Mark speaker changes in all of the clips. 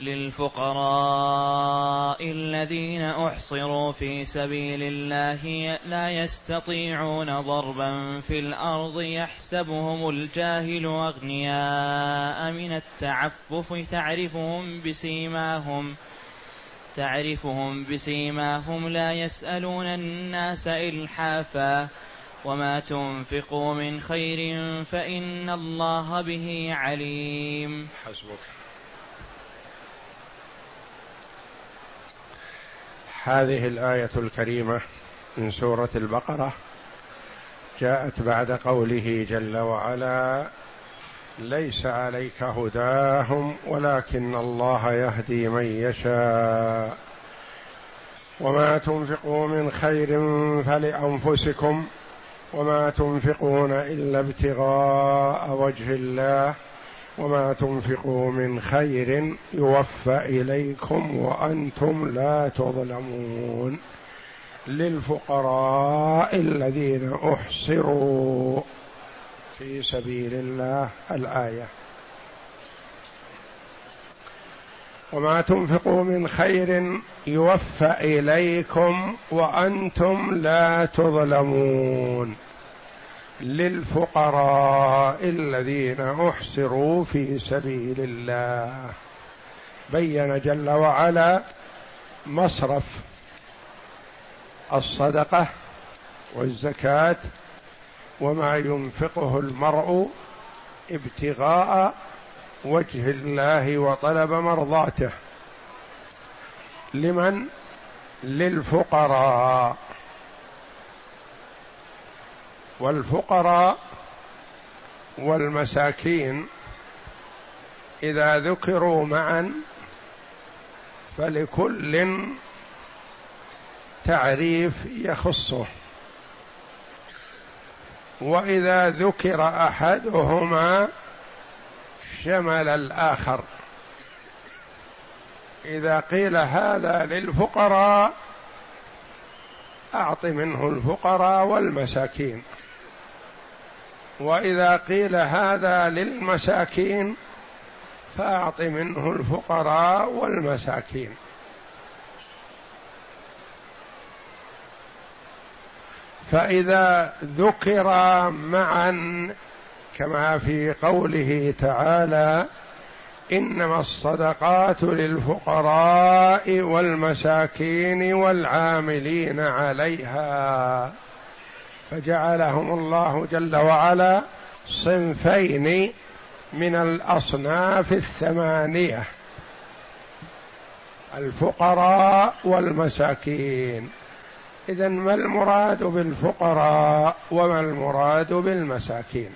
Speaker 1: للفقراء الذين أحصروا في سبيل الله لا يستطيعون ضربا في الأرض يحسبهم الجاهل أغنياء من التعفف تعرفهم بسيماهم تعرفهم بسيماهم لا يسألون الناس إلحافا. وما تنفقوا من خير فإن الله به عليم.
Speaker 2: حسبك. هذه الآية الكريمة من سورة البقرة جاءت بعد قوله جل وعلا ليس عليك هداهم ولكن الله يهدي من يشاء وما تنفقوا من خير فلأنفسكم وما تنفقون إلا ابتغاء وجه الله وما تنفقوا من خير يوفى إليكم وأنتم لا تظلمون للفقراء الذين أحصروا في سبيل الله الآية. وما تنفقوا من خير يوفى إليكم وأنتم لا تظلمون. للفقراء الذين أحصروا في سبيل الله. بين جل وعلا مصرف الصدقة والزكاة وما ينفقه المرء ابتغاء وجه الله وطلب مرضاته. لمن؟ للفقراء. والفقراء والمساكين إذا ذكروا معا فلكل تعريف يخصه. وإذا ذكر أحدهما شمل الآخر. إذا قيل هذا للفقراء أعط منه الفقراء والمساكين. وإذا قيل هذا للمساكين فأعط منه الفقراء والمساكين. فإذا ذكر معا كما في قوله تعالى إنما الصدقات للفقراء والمساكين والعاملين عليها. فجعلهم الله جل وعلا صنفين من الأصناف الثمانية. الفقراء والمساكين. اذا ما المراد بالفقراء وما المراد بالمساكين؟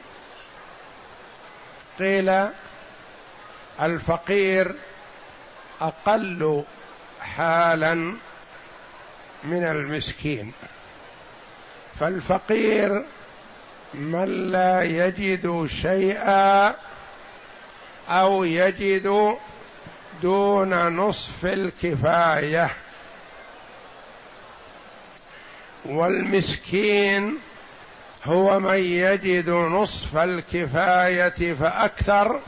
Speaker 2: قيل الفقير أقل حالا من المسكين. فالفقير من لا يجد شيئا أو يجد دون نصف الكفاية. والمسكين هو من يجد نصف الكفاية فأكثر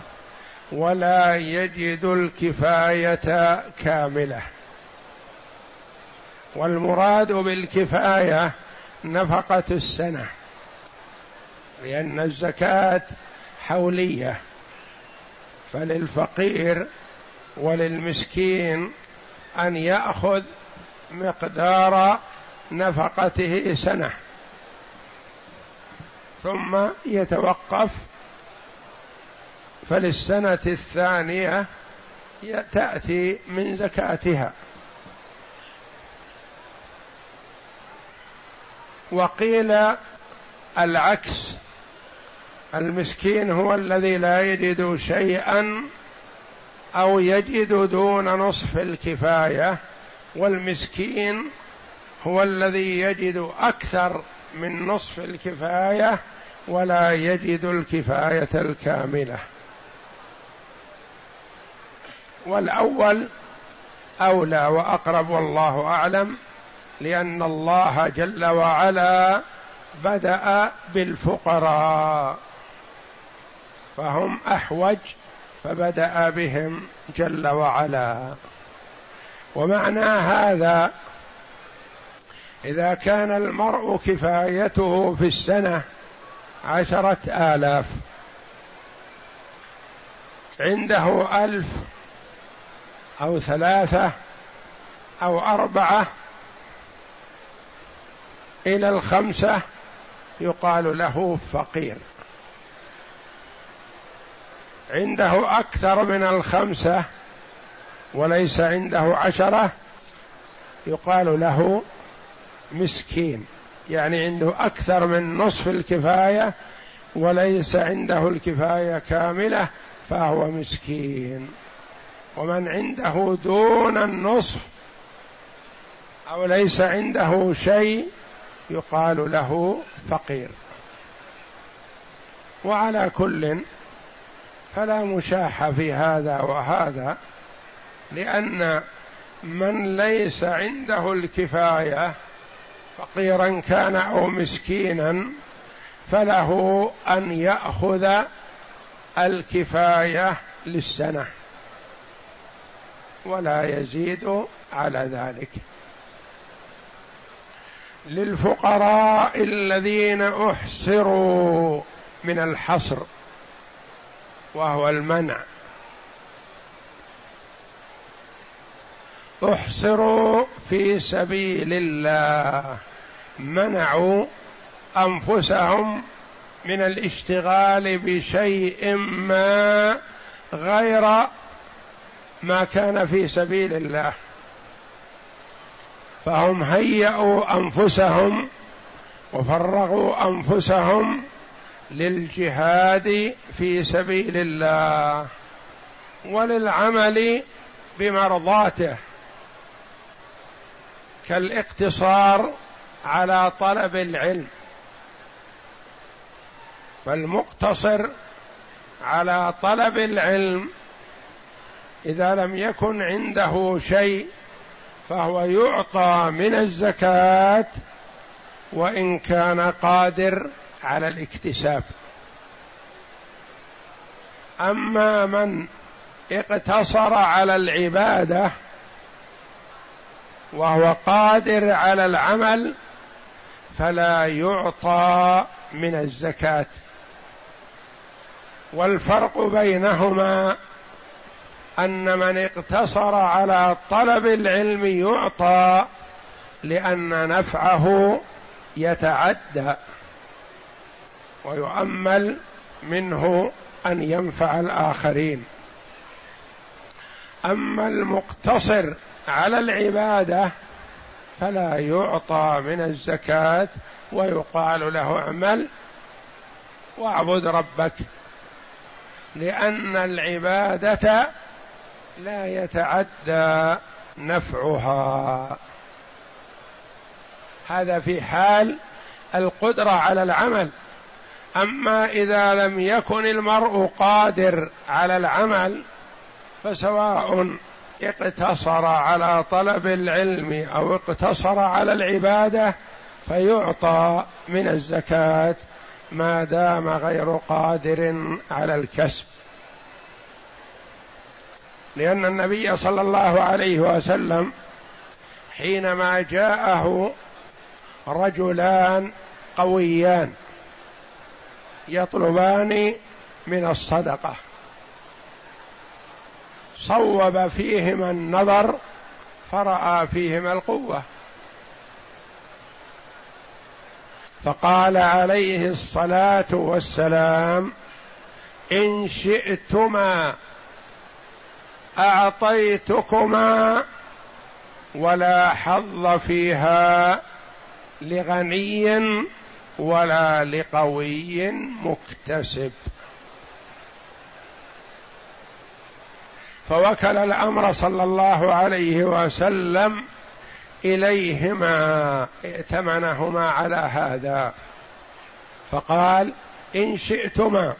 Speaker 2: ولا يجد الكفاية كاملة. والمراد بالكفاية نفقة السنة لأن الزكاة حولية. فللفقير وللمسكين أن يأخذ مقدار نفقته سنة. ثم يتوقف فللسنة الثانية تأتي من زكاتها. وقيل العكس. المسكين هو الذي لا يجد شيئا أو يجد دون نصف الكفاية والمسكين هو الذي يجد أكثر من نصف الكفاية ولا يجد الكفاية الكاملة. والأول أولى وأقرب والله أعلم. لأن الله جل وعلا بدأ بالفقراء فهم أحوج فبدأ بهم جل وعلا. ومعنى هذا إذا كان المرء كفايته في السنة عشرة آلاف عنده ألف أو ثلاثة أو أربعة إلى الخمسة يقال له فقير. عنده أكثر من الخمسة وليس عنده عشرة يقال له مسكين. يعني عنده أكثر من نصف الكفاية وليس عنده الكفاية كاملة فهو مسكين. ومن عنده دون النصف أو ليس عنده شيء يقال له فقير. وعلى كل فلا مشاح في هذا وهذا لأن من ليس عنده الكفاية فقيرا كان أو مسكينا فله أن يأخذ الكفاية للسنة ولا يزيد على ذلك. للفقراء الذين أحصروا من الحصر وهو المنع. أحصروا في سبيل الله منعوا أنفسهم من الاشتغال بشيء ما غير ما كان في سبيل الله. فهم هيأوا أنفسهم وفرغوا أنفسهم للجهاد في سبيل الله وللعمل بمرضاته كالاقتصار على طلب العلم فالمقتصر على طلب العلم إذا لم يكن عنده شيء فهو يعطى من الزكاة وإن كان قادر على الاكتساب. أما من اقتصر على العبادة وهو قادر على العمل فلا يعطى من الزكاة. والفرق بينهما أن من اقتصر على طلب العلم يعطى لأن نفعه يتعدى ويؤمل منه أن ينفع الآخرين. أما المقتصر على العبادة فلا يعطى من الزكاة ويقال له اعمل واعبد ربك لأن العبادة لا يتعدى نفعها. هذا في حال القدرة على العمل. أما إذا لم يكن المرء قادر على العمل فسواء اقتصر على طلب العلم أو اقتصر على العبادة فيعطى من الزكاة ما دام غير قادر على الكسب. لأن النبي صلى الله عليه وسلم حينما جاءه رجلان قويان يطلبان من الصدقة. صوب فيهما النظر فرأى فيهما القوة. فقال عليه الصلاة والسلام إن شئتما أعطيتكما ولا حظ فيها لغني ولا لقوي مكتسب. فوكل الأمر صلى الله عليه وسلم إليهما ائتمنهما على هذا. فقال إن شئتما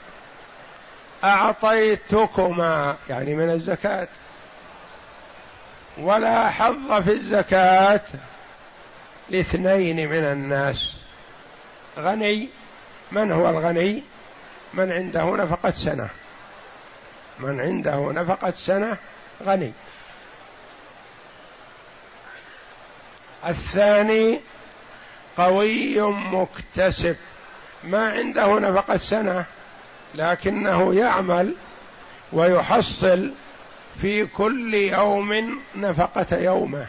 Speaker 2: أعطيتكما يعني من الزكاة. ولا حظ في الزكاة. لاثنين من الناس. غني. من هو الغني؟ من عنده نفقة سنة. من عنده نفقة سنة غني. الثاني قوي مكتسب. ما عنده نفقة سنة. لكنه يعمل ويحصل في كل يوم نفقة يومه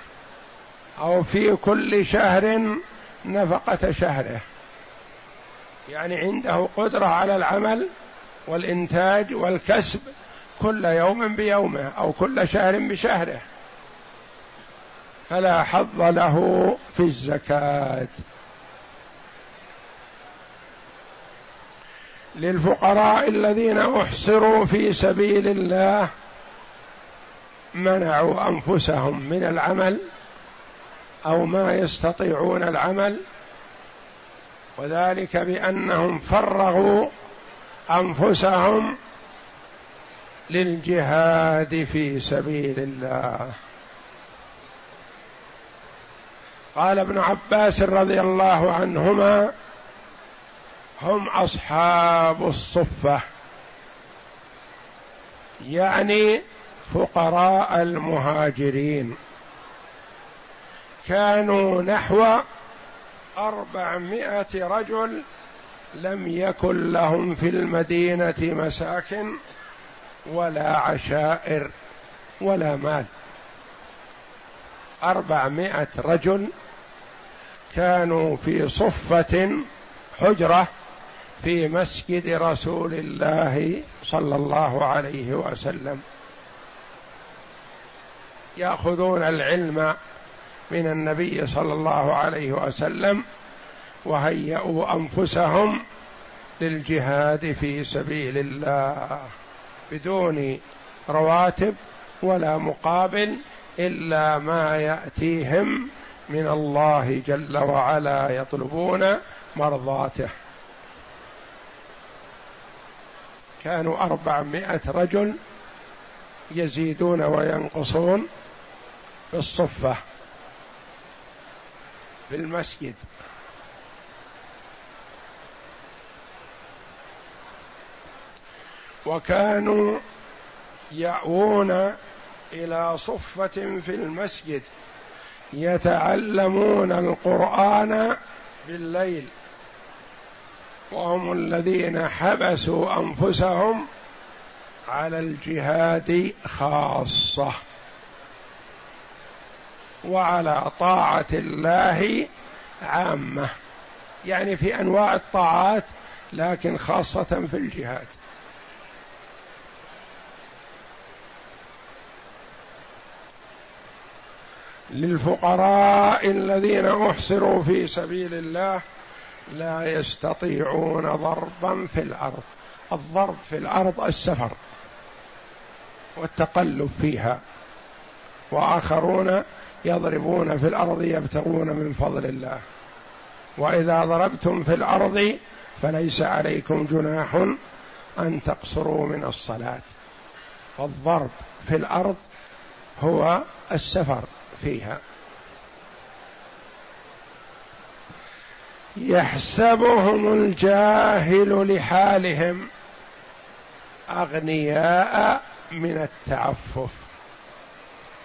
Speaker 2: أو في كل شهر نفقة شهره. يعني عنده قدرة على العمل والإنتاج والكسب كل يوم بيومه أو كل شهر بشهره. فلا حظ له في الزكاة. للفقراء الذين أحصروا في سبيل الله منعوا أنفسهم من العمل أو ما يستطيعون العمل وذلك بأنهم فرغوا أنفسهم للجهاد في سبيل الله. قال ابن عباس رضي الله عنهما هم أصحاب الصفة. يعني فقراء المهاجرين. كانوا نحو أربعمائة رجل لم يكن لهم في المدينة مساكن ولا عشائر ولا مال. أربعمائة رجل كانوا في صفة حجرة في مسجد رسول الله صلى الله عليه وسلم. يأخذون العلم من النبي صلى الله عليه وسلم وهيئوا أنفسهم للجهاد في سبيل الله بدون رواتب ولا مقابل إلا ما يأتيهم من الله جل وعلا يطلبون مرضاته. كانوا أربعمائة رجل يزيدون وينقصون في الصفة في المسجد. وكانوا يأوون إلى صفة في المسجد يتعلمون القرآن بالليل. وهم الذين حبسوا أنفسهم على الجهاد خاصة وعلى طاعة الله عامة يعني في أنواع الطاعات لكن خاصة في الجهاد. للفقراء الذين أحصروا في سبيل الله لا يستطيعون ضربا في الأرض. الضرب في الأرض السفر والتقلب فيها. وآخرون يضربون في الأرض يبتغون من فضل الله. وإذا ضربتم في الأرض فليس عليكم جناح أن تقصروا من الصلاة. فالضرب في الأرض هو السفر فيها. يحسبهم الجاهل لحالهم أغنياء من التعفف.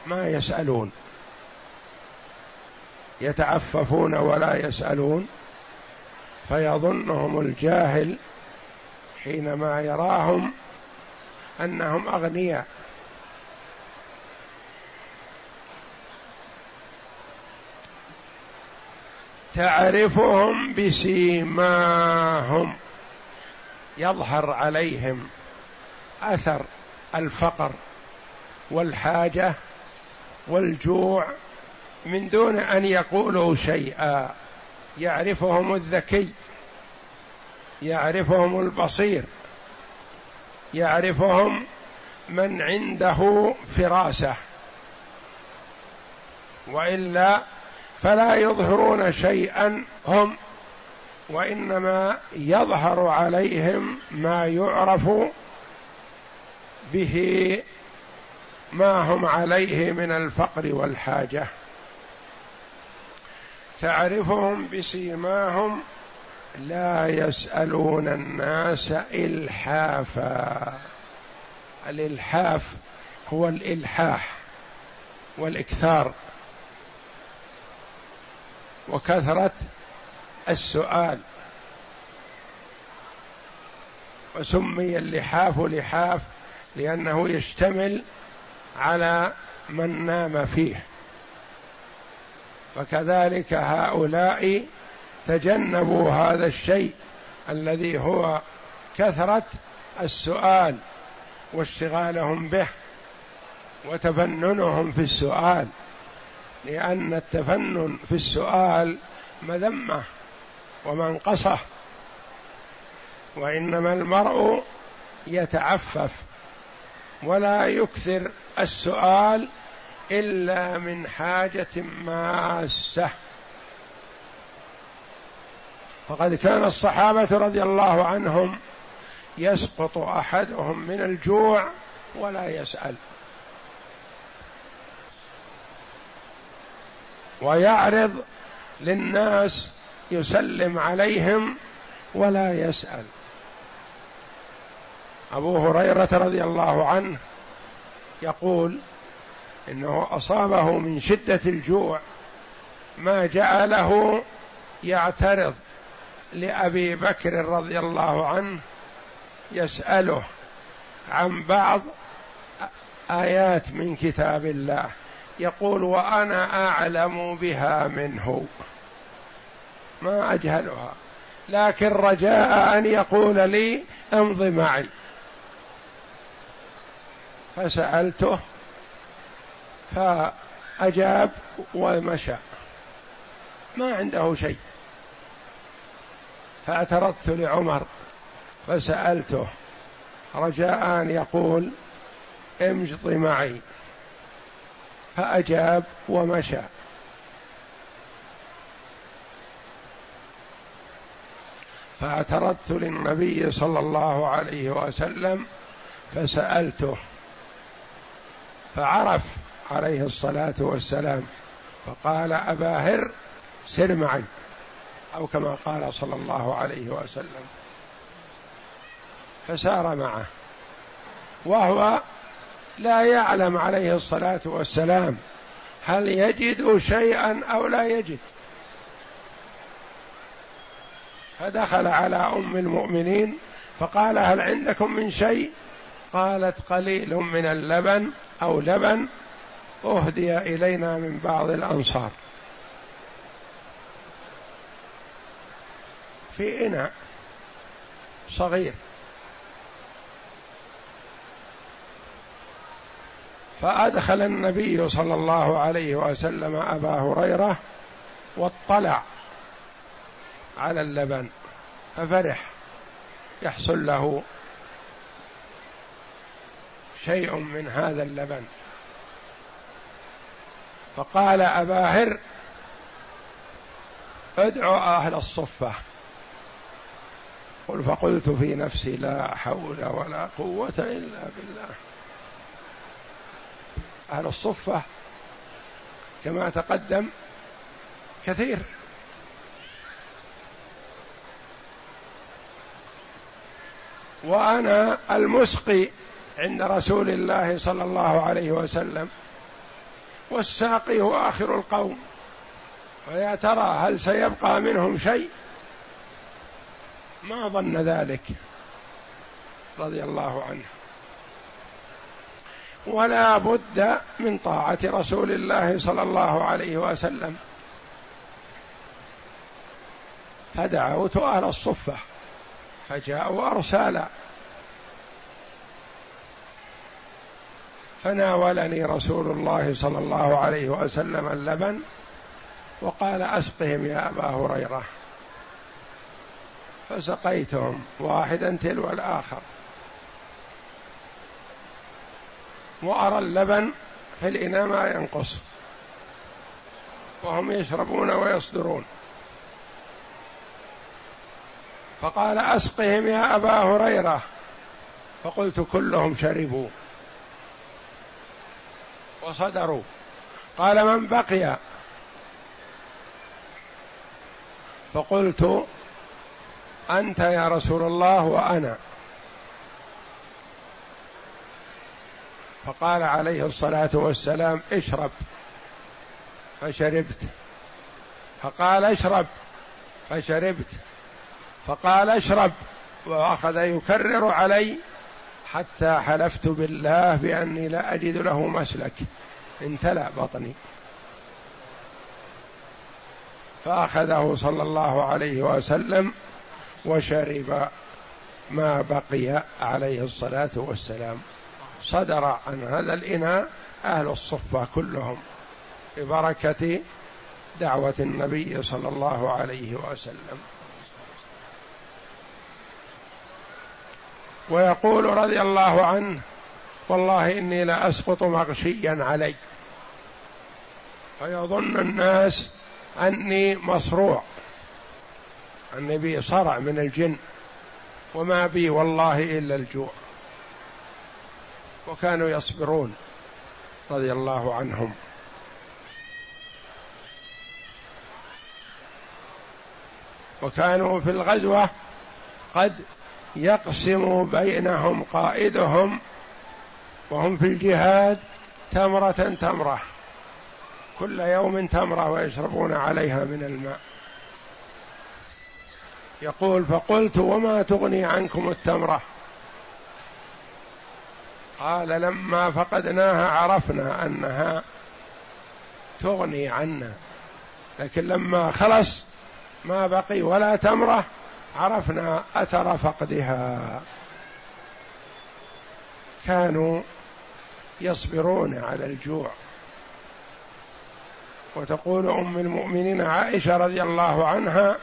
Speaker 2: ما يسألون. يتعففون ولا يسألون. فيظنهم الجاهل حينما يراهم أنهم أغنياء. تعرفهم بسيماهم. يظهر عليهم أثر الفقر والحاجة والجوع من دون أن يقولوا شيئا. يعرفهم الذكي يعرفهم البصير يعرفهم من عنده فراسة. وإلا فلا يظهرون شيئا هم وإنما يظهر عليهم ما يعرف به ما هم عليه من الفقر والحاجة. تعرفهم بسيماهم لا يسألون الناس الحافا. الإلحاف هو الإلحاح والإكثار. وكثره السؤال. وسمي اللحاف لحاف لأنه يشتمل على من نام فيه. فكذلك هؤلاء تجنبوا هذا الشيء الذي هو كثرة السؤال واشتغالهم به وتفننهم في السؤال. لأن التفنن في السؤال مذمة ومنقصة وإنما المرء يتعفف ولا يكثر السؤال إلا من حاجة ماسة. فقد كان الصحابة رضي الله عنهم يسقط أحدهم من الجوع ولا يسأل. ويعرض للناس يسلم عليهم ولا يسأل. أبو هريرة رضي الله عنه يقول إنه أصابه من شدة الجوع ما جعله يعترض لأبي بكر رضي الله عنه يسأله عن بعض آيات من كتاب الله. يقول وأنا أعلم بها منه. ما أجهلها. لكن رجاء أن يقول لي امض معي. فسألته فأجاب ومشى. ما عنده شيء. فاعترضت لعمر فسألته رجاء أن يقول امجض معي. فأجاب ومشى. فاعترضت للنبي صلى الله عليه وسلم فسألته فعرف عليه الصلاة والسلام فقال أبا هر سر معي أو كما قال صلى الله عليه وسلم. فسار معه وهو لا يعلم عليه الصلاة والسلام هل يجد شيئا أو لا يجد. فدخل على أم المؤمنين فقال هل عندكم من شيء؟ قالت قليل من اللبن أو لبن أهدي إلينا من بعض الأنصار. في إناء صغير. فأدخل النبي صلى الله عليه وسلم أبا هريرة واطلع على اللبن ففرح. يحصل له شيء من هذا اللبن. فقال أبا هر ادعو أهل الصفة. قل فقلت في نفسي لا حول ولا قوة إلا بالله. أهل الصفة كما تقدم كثير. وأنا المسقي عند رسول الله صلى الله عليه وسلم والساقي هو آخر القوم. ويا ترى هل سيبقى منهم شيء؟ ما ظن ذلك. رضي الله عنه. ولا بد من طاعة رسول الله صلى الله عليه وسلم. فدعوت أهل الصفة فجاءوا أرسالا. فناولني رسول الله صلى الله عليه وسلم اللبن وقال أسقهم يا أبا هريرة. فسقيتهم واحدا تلو الآخر. وأرى اللبن في الإناء ما ينقص. وهم يشربون ويصدرون. فقال أسقهم يا أبا هريرة. فقلت كلهم شربوا. وصدروا. قال من بقي؟ فقلت أنت يا رسول الله وأنا. فقال عليه الصلاة والسلام اشرب. فشربت. فقال اشرب. فشربت. فقال اشرب. وأخذ يكرر علي حتى حلفت بالله بأني لا أجد له مسلك. امتلا بطني. فأخذه صلى الله عليه وسلم وشرب ما بقي عليه الصلاة والسلام. صدر عن هذا الاناء أهل الصفة كلهم ببركة دعوة النبي صلى الله عليه وسلم. ويقول رضي الله عنه والله إني لاسقط مغشيا علي. فيظن الناس أني مصروع. اني بي صرع من الجن. وما بي والله إلا الجوع. وكانوا يصبرون رضي الله عنهم. وكانوا في الغزوة قد يقسم بينهم قائدهم وهم في الجهاد تمرة تمرة كل يوم تمرة ويشربون عليها من الماء. يقول فقلت وما تغني عنكم التمرة؟ قال لما فقدناها عرفنا أنها تغني عنا. لكن لما خلص ما بقي ولا تمرة عرفنا أثر فقدها. كانوا يصبرون على الجوع. وتقول أم المؤمنين عائشة رضي الله عنها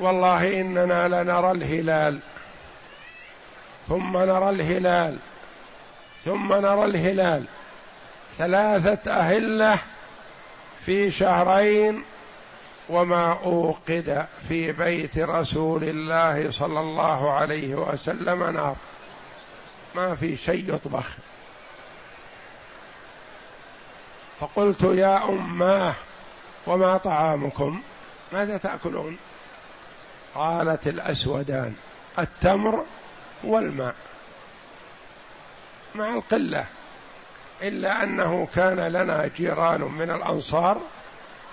Speaker 2: والله إننا لنرى الهلال. ثم نرى الهلال. ثم نرى الهلال. ثلاثة أهلة في شهرين وما أوقد في بيت رسول الله صلى الله عليه وسلم نار. ما في شيء يطبخ. فقلت يا اماه وما طعامكم؟ ماذا تأكلون؟ قالت الأسودان التمر والماء مع القلة إلا أنه كان لنا جيران من الأنصار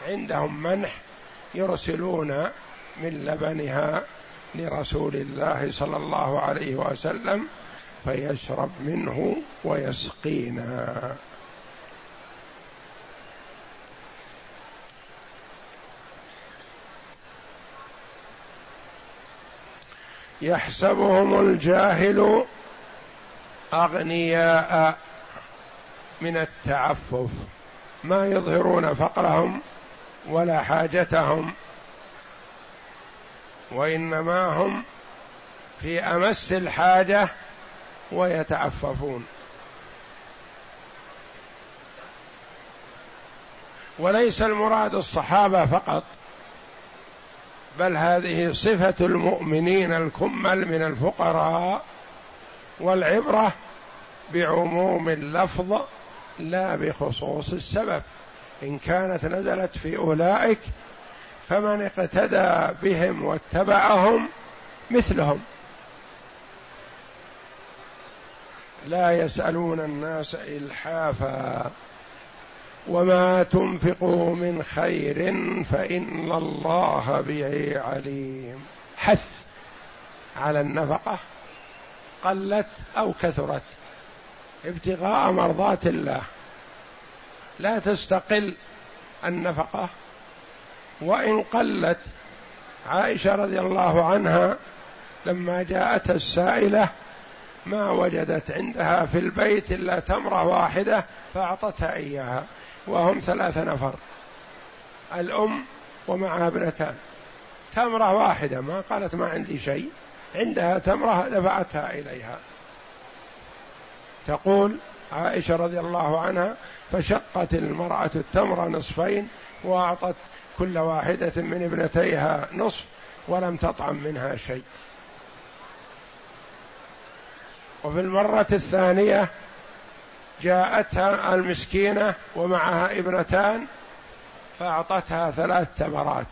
Speaker 2: عندهم منح يرسلون من لبنها لرسول الله صلى الله عليه وسلم فيشرب منه ويسقينا. يحسبهم الجاهل أغنياء من التعفف ما يظهرون فقرهم ولا حاجتهم وإنما هم في أمس الحاجة ويتعففون. وليس المراد الصحابة فقط بل هذه صفة المؤمنين الكمل من الفقراء والعبرة بعموم اللفظ لا بخصوص السبب. إن كانت نزلت في أولئك فمن اقتدى بهم واتبعهم مثلهم. لا يسألون الناس إلحافا. وما تنفقوا من خير فإن الله به عليم. حث على النفقة قلت أو كثرت. ابتغاء مرضات الله. لا تستقل النفقة. وإن قلت عائشة رضي الله عنها لما جاءت السائلة ما وجدت عندها في البيت إلا تمرة واحدة فأعطتها إياها. وهم ثلاث نفر. الأم ومعها ابنتان. تمرة واحدة ما قالت ما عندي شيء. عندها تمرة دفعتها إليها. تقول عائشة رضي الله عنها فشقت المرأة التمر نصفين وأعطت كل واحدة من ابنتيها نصف ولم تطعم منها شيء. وفي المرة الثانية جاءتها المسكينة ومعها ابنتان فأعطتها ثلاث تمرات.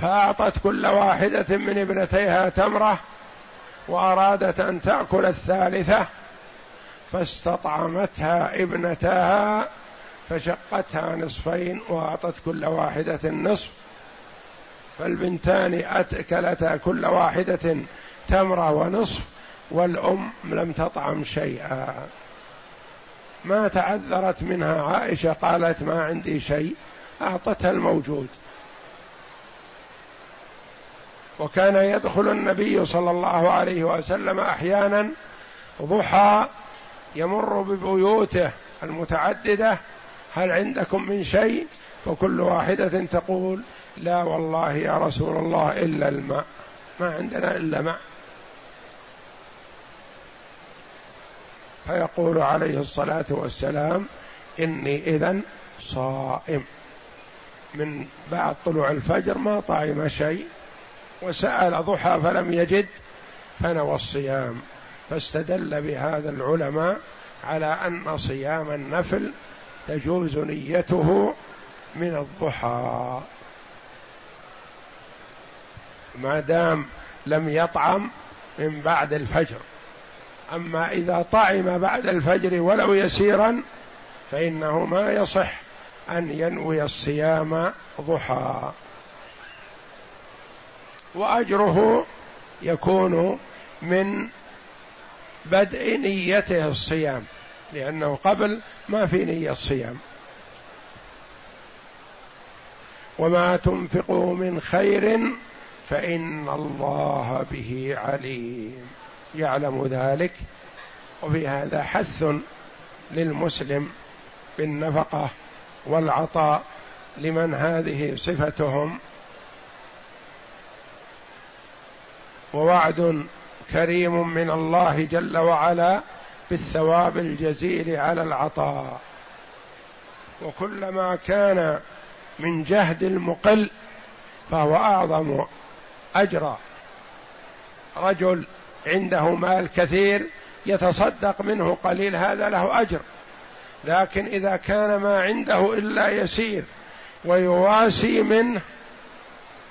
Speaker 2: فأعطت كل واحدة من ابنتيها تمرة وأرادت أن تأكل الثالثة فاستطعمتها ابنتها فشقتها نصفين وأعطت كل واحدة النصف. فالبنتان اكلتا كل واحدة تمرة ونصف والأم لم تطعم شيئا. ما تعذرت منها عائشة قالت ما عندي شيء أعطتها الموجود. وكان يدخل النبي صلى الله عليه وسلم أحيانا ضحى يمر ببيوته المتعددة هل عندكم من شيء؟ فكل واحدة تقول لا والله يا رسول الله إلا الماء. ما عندنا إلا ماء. فيقول عليه الصلاة والسلام إني اذا صائم. من بعد طلوع الفجر ما طعم شيء وسأل ضحى فلم يجد فنوى الصيام. فاستدل بهذا العلماء على أن صيام النفل تجوز نيته من الضحى. ما دام لم يطعم من بعد الفجر. أما إذا طعم بعد الفجر ولو يسيرا فإنه ما يصح أن ينوي الصيام ضحى. وأجره يكون من بدء نيته الصيام لأنه قبل ما في نية الصيام. وما تنفقوا من خير فإن الله به عليم. يعلم ذلك وفي هذا حث للمسلم بالنفقة والعطاء لمن هذه صفتهم. ووعد كريم من الله جل وعلا بالثواب الجزيل على العطاء. وكلما كان من جهد المقل فهو أعظم اجرا رجل عنده مال كثير يتصدق منه قليل هذا له أجر. لكن إذا كان ما عنده إلا يسير ويواسي منه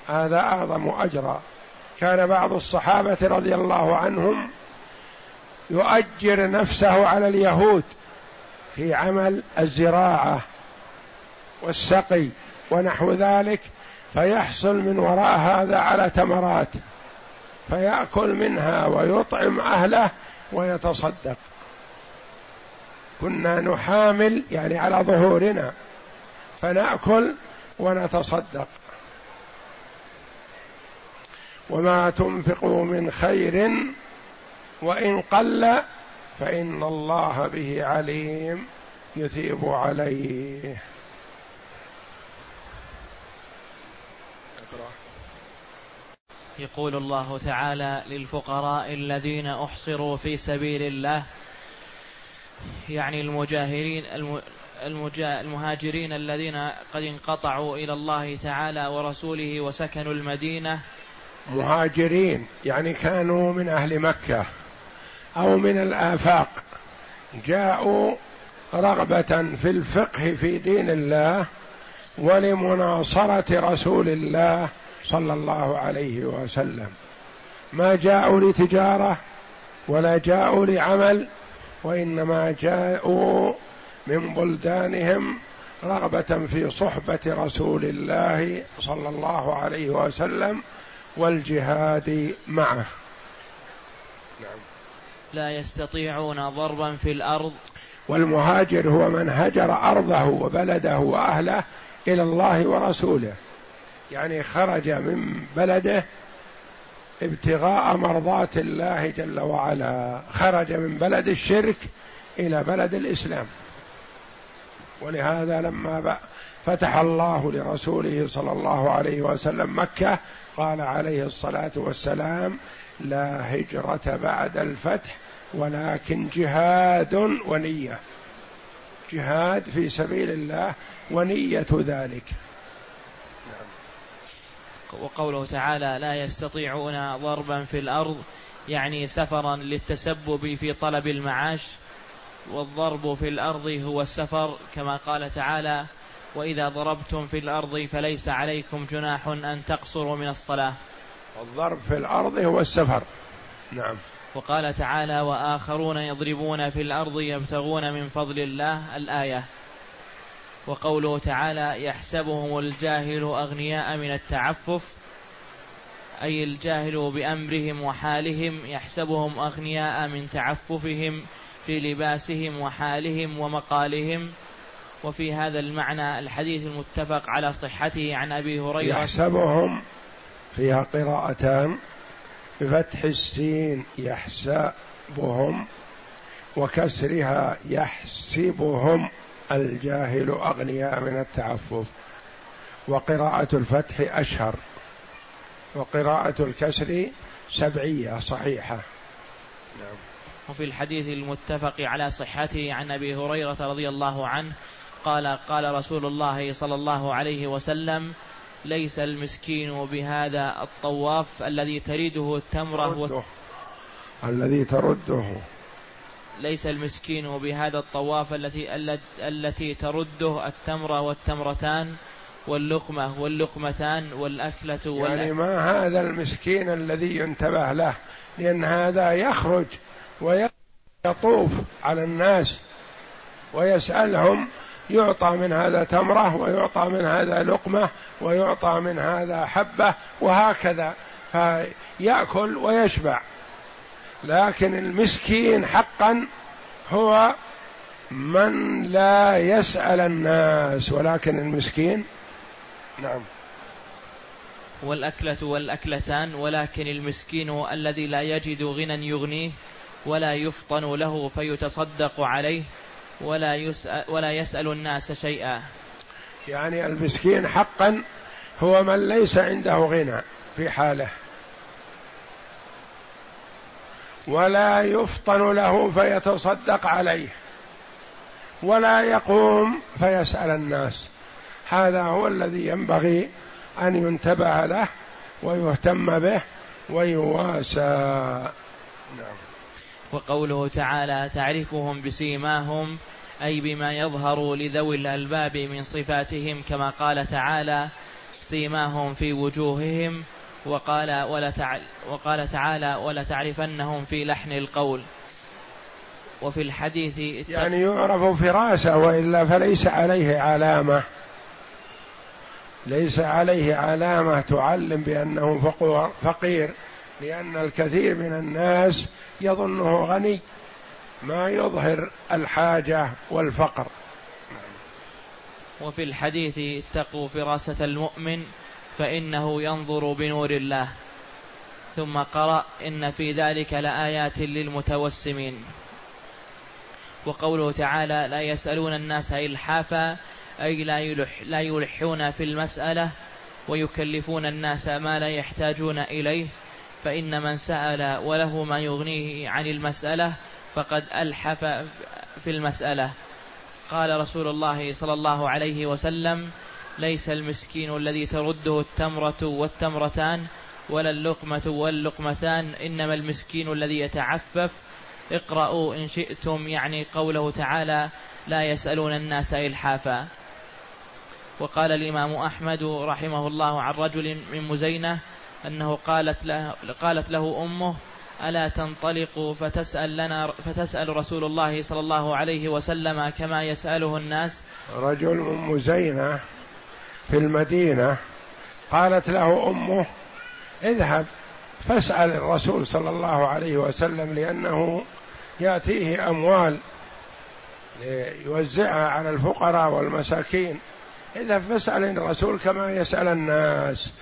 Speaker 2: هذا أعظم أجرا. كان بعض الصحابة رضي الله عنهم يؤجر نفسه على اليهود في عمل الزراعة والسقي ونحو ذلك فيحصل من وراء هذا على تمرات فيأكل منها ويطعم أهله ويتصدق. كنا نحامل يعني على ظهورنا فنأكل ونتصدق. وما تنفقوا من خير وإن قل فإن الله به عليم يثيب عليه.
Speaker 1: يقول الله تعالى للفقراء الذين أحصروا في سبيل الله يعني المجاهرين المهاجرين الذين قد انقطعوا إلى الله تعالى ورسوله وسكنوا المدينة.
Speaker 2: مهاجرين يعني كانوا من أهل مكة أو من الآفاق جاءوا رغبة في الفقه في دين الله ولمناصرة رسول الله صلى الله عليه وسلم. ما جاءوا لتجارة ولا جاءوا لعمل وإنما جاءوا من بلدانهم رغبة في صحبة رسول الله صلى الله عليه وسلم والجهاد معه.
Speaker 1: نعم. لا يستطيعون ضربا في الأرض.
Speaker 2: والمهاجر هو من هجر أرضه وبلده وأهله إلى الله ورسوله. يعني خرج من بلده ابتغاء مرضات الله جل وعلا. خرج من بلد الشرك إلى بلد الإسلام. ولهذا لما فتح الله لرسوله صلى الله عليه وسلم مكة قال عليه الصلاة والسلام لا هجرة بعد الفتح ولكن جهاد ونية. جهاد في سبيل الله ونية ذلك.
Speaker 1: وقوله تعالى لا يستطيعون ضربا في الأرض يعني سفرا للتسبب في طلب المعاش والضرب في الأرض هو السفر كما قال تعالى وإذا ضربتم في الأرض فليس عليكم جناح أن تقصروا من الصلاة.
Speaker 2: الضرب في الأرض هو السفر. نعم.
Speaker 1: وقال تعالى وآخرون يضربون في الأرض يبتغون من فضل الله الآية. وقوله تعالى يحسبهم الجاهل أغنياء من التعفف أي الجاهل بأمرهم وحالهم يحسبهم أغنياء من تعففهم في لباسهم وحالهم ومقالهم. وفي هذا المعنى الحديث المتفق على صحته عن أبي هريرة.
Speaker 2: يحسبهم فيها قراءتان بفتح السين يحسبهم وكسرها يحسبهم. الجاهل أغنياء من التعفف. وقراءة الفتح أشهر. وقراءة الكسر سبعية صحيحة.
Speaker 1: نعم. وفي الحديث المتفق على صحته عن أبي هريرة رضي الله عنه قال قال رسول الله صلى الله عليه وسلم ليس المسكين بهذا الطواف الذي تريده التمرة
Speaker 2: و... الذي ترده.
Speaker 1: ليس المسكين بهذا الطواف التي التي ترده التمرة والتمرتان واللقمة واللقمتان والأكلة
Speaker 2: والأكلة يعني ما هذا المسكين الذي ينتبه له لأن هذا يخرج ويطوف على الناس ويسألهم يعطى من هذا تمرة ويعطى من هذا لقمة ويعطى من هذا حبة وهكذا فيأكل ويشبع. لكن المسكين حقا هو من لا يسأل الناس ولكن المسكين نعم.
Speaker 1: والأكلة والأكلتان ولكن المسكين الذي لا يجد غنى يغنيه ولا يفطن له فيتصدق عليه ولا يسأل, ولا يسأل الناس شيئا.
Speaker 2: يعني المسكين حقا هو من ليس عنده غنى في حاله. ولا يفطن له فيتصدق عليه ولا يقوم فيسأل الناس. هذا هو الذي ينبغي أن ينتبه له ويهتم به ويواسى.
Speaker 1: نعم. وقوله تعالى تعرفهم بسيماهم أي بما يظهر لذوي الألباب من صفاتهم كما قال تعالى سيماهم في وجوههم وقال ولا وقال تعالى ولتعرفنهم في لحن القول. وفي الحديث
Speaker 2: يعني يعرف فراسة وإلا فليس عليه علامة. ليس عليه علامة تعلم بأنه فقير لأن الكثير من الناس يظنه غني. ما يظهر الحاجة والفقر.
Speaker 1: وفي الحديث اتقوا فراسة المؤمن. فإنه ينظر بنور الله. ثم قرأ إن في ذلك لآيات للمتوسمين. وقوله تعالى لا يسألون الناس إلحافا أي لا, يلح لا يلحون في المسألة ويكلفون الناس ما لا يحتاجون إليه فإن من سأل وله ما يغنيه عن المسألة فقد ألحف في المسألة. قال رسول الله صلى الله عليه وسلم ليس المسكين الذي ترده التمرة والتمرتان ولا اللقمة واللقمتان إنما المسكين الذي يتعفف. اقرأوا إن شئتم يعني قوله تعالى لا يسألون الناس إلحافا وقال الإمام أحمد رحمه الله عن رجل من مزينة أنه قالت له, قالت له أمه ألا تنطلق فتسأل لنا فتسأل رسول الله صلى الله عليه وسلم كما يسأله الناس؟
Speaker 2: رجل من مزينة في المدينة قالت له أمه اذهب فاسأل الرسول صلى الله عليه وسلم لأنه يأتيه أموال يوزعها على الفقراء والمساكين. اذهب فاسأل الرسول كما يسأل الناس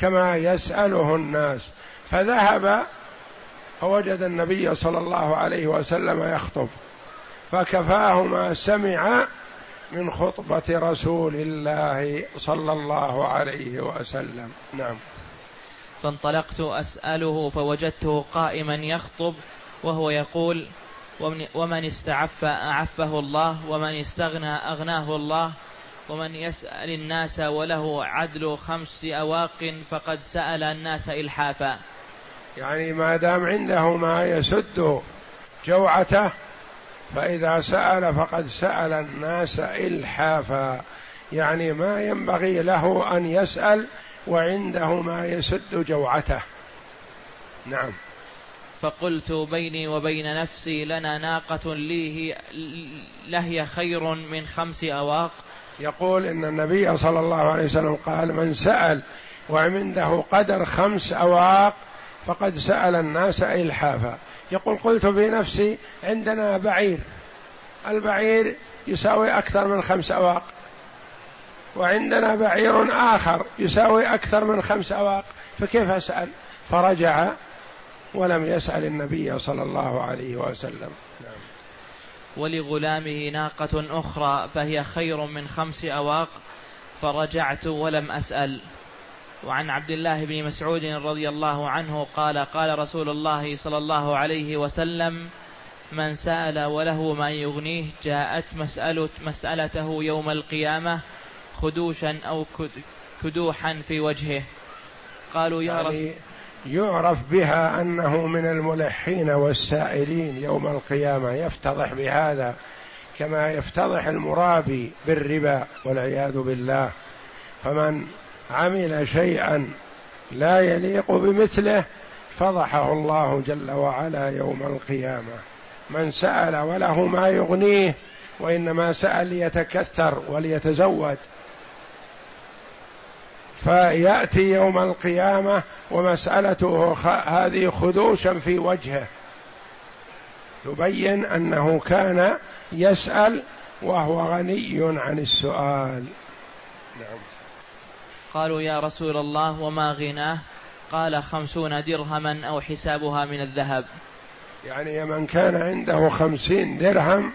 Speaker 2: كما يسأله الناس. فذهب فوجد النبي صلى الله عليه وسلم يخطب فكفاه ما سمع من خطبة رسول الله صلى الله عليه وسلم. نعم.
Speaker 1: فانطلقت أسأله فوجدته قائما يخطب وهو يقول ومن استعف أعفه الله ومن استغنى أغناه الله ومن يسأل الناس وله عدل خمس أواق فقد سأل الناس إلحافا.
Speaker 2: يعني ما دام عنده ما يسد جوعته فإذا سأل فقد سأل الناس إلحافا. يعني ما ينبغي له أن يسأل وعنده ما يسد جوعته. نعم.
Speaker 1: فقلت بيني وبين نفسي لنا ناقة لي لهي خير من خمس أواق.
Speaker 2: يقول إن النبي صلى الله عليه وسلم قال من سأل وعنده قدر خمس أواق فقد سأل الناس إلحافا. يقول قلت في نفسي عندنا بعير. البعير يساوي أكثر من خمس أواق. وعندنا بعير آخر يساوي أكثر من خمس أواق. فكيف أسأل؟ فرجع ولم يسأل النبي صلى الله عليه وسلم. نعم.
Speaker 1: ولغلامه ناقة أخرى فهي خير من خمس أواق. فرجعت ولم أسأل. وعن عبد الله بن مسعود رضي الله عنه قال قال رسول الله صلى الله عليه وسلم من سأل وله ما يغنيه جاءت مسألة مسألته يوم القيامة خدوشا أو كدوحا في وجهه. قالوا يا يعني رسول
Speaker 2: يعرف بها أنه من الملحين والسائلين يوم القيامة يفتضح بهذا كما يفتضح المرابي بالربا والعياذ بالله. فمن عمل شيئا لا يليق بمثله فضحه الله جل وعلا يوم القيامة. من سأل وله ما يغنيه وإنما سأل ليتكثر وليتزود. فيأتي يوم القيامة ومسألته هذه خدوشا في وجهه. تبين أنه كان يسأل وهو غني عن السؤال.
Speaker 1: نعم. قالوا يا رسول الله وما غناه؟ قال خمسون درهما أو حسابها من الذهب.
Speaker 2: يعني من كان عنده خمسين درهم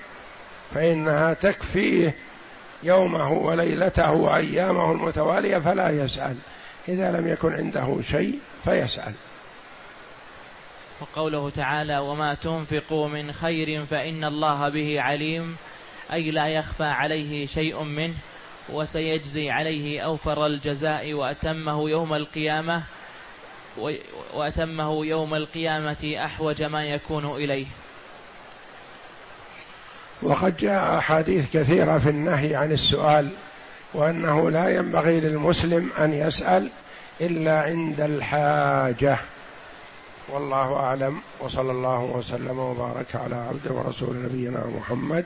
Speaker 2: فإنها تكفيه يومه وليلته وأيامه المتوالية فلا يسأل. إذا لم يكن عنده شيء فيسأل.
Speaker 1: وقوله تعالى وما تنفقوا من خير فإن الله به عليم أي لا يخفى عليه شيء منه. وسيجزي عليه أوفر الجزاء وأتمه يوم القيامة وأتمه يوم القيامة أحوج ما يكون إليه.
Speaker 2: وقد جاء أحاديث كثيرة في النهي عن السؤال وأنه لا ينبغي للمسلم أن يسأل إلا عند الحاجة. والله أعلم. وصلى الله وسلم وبارك على عبد ورسول نبينا محمد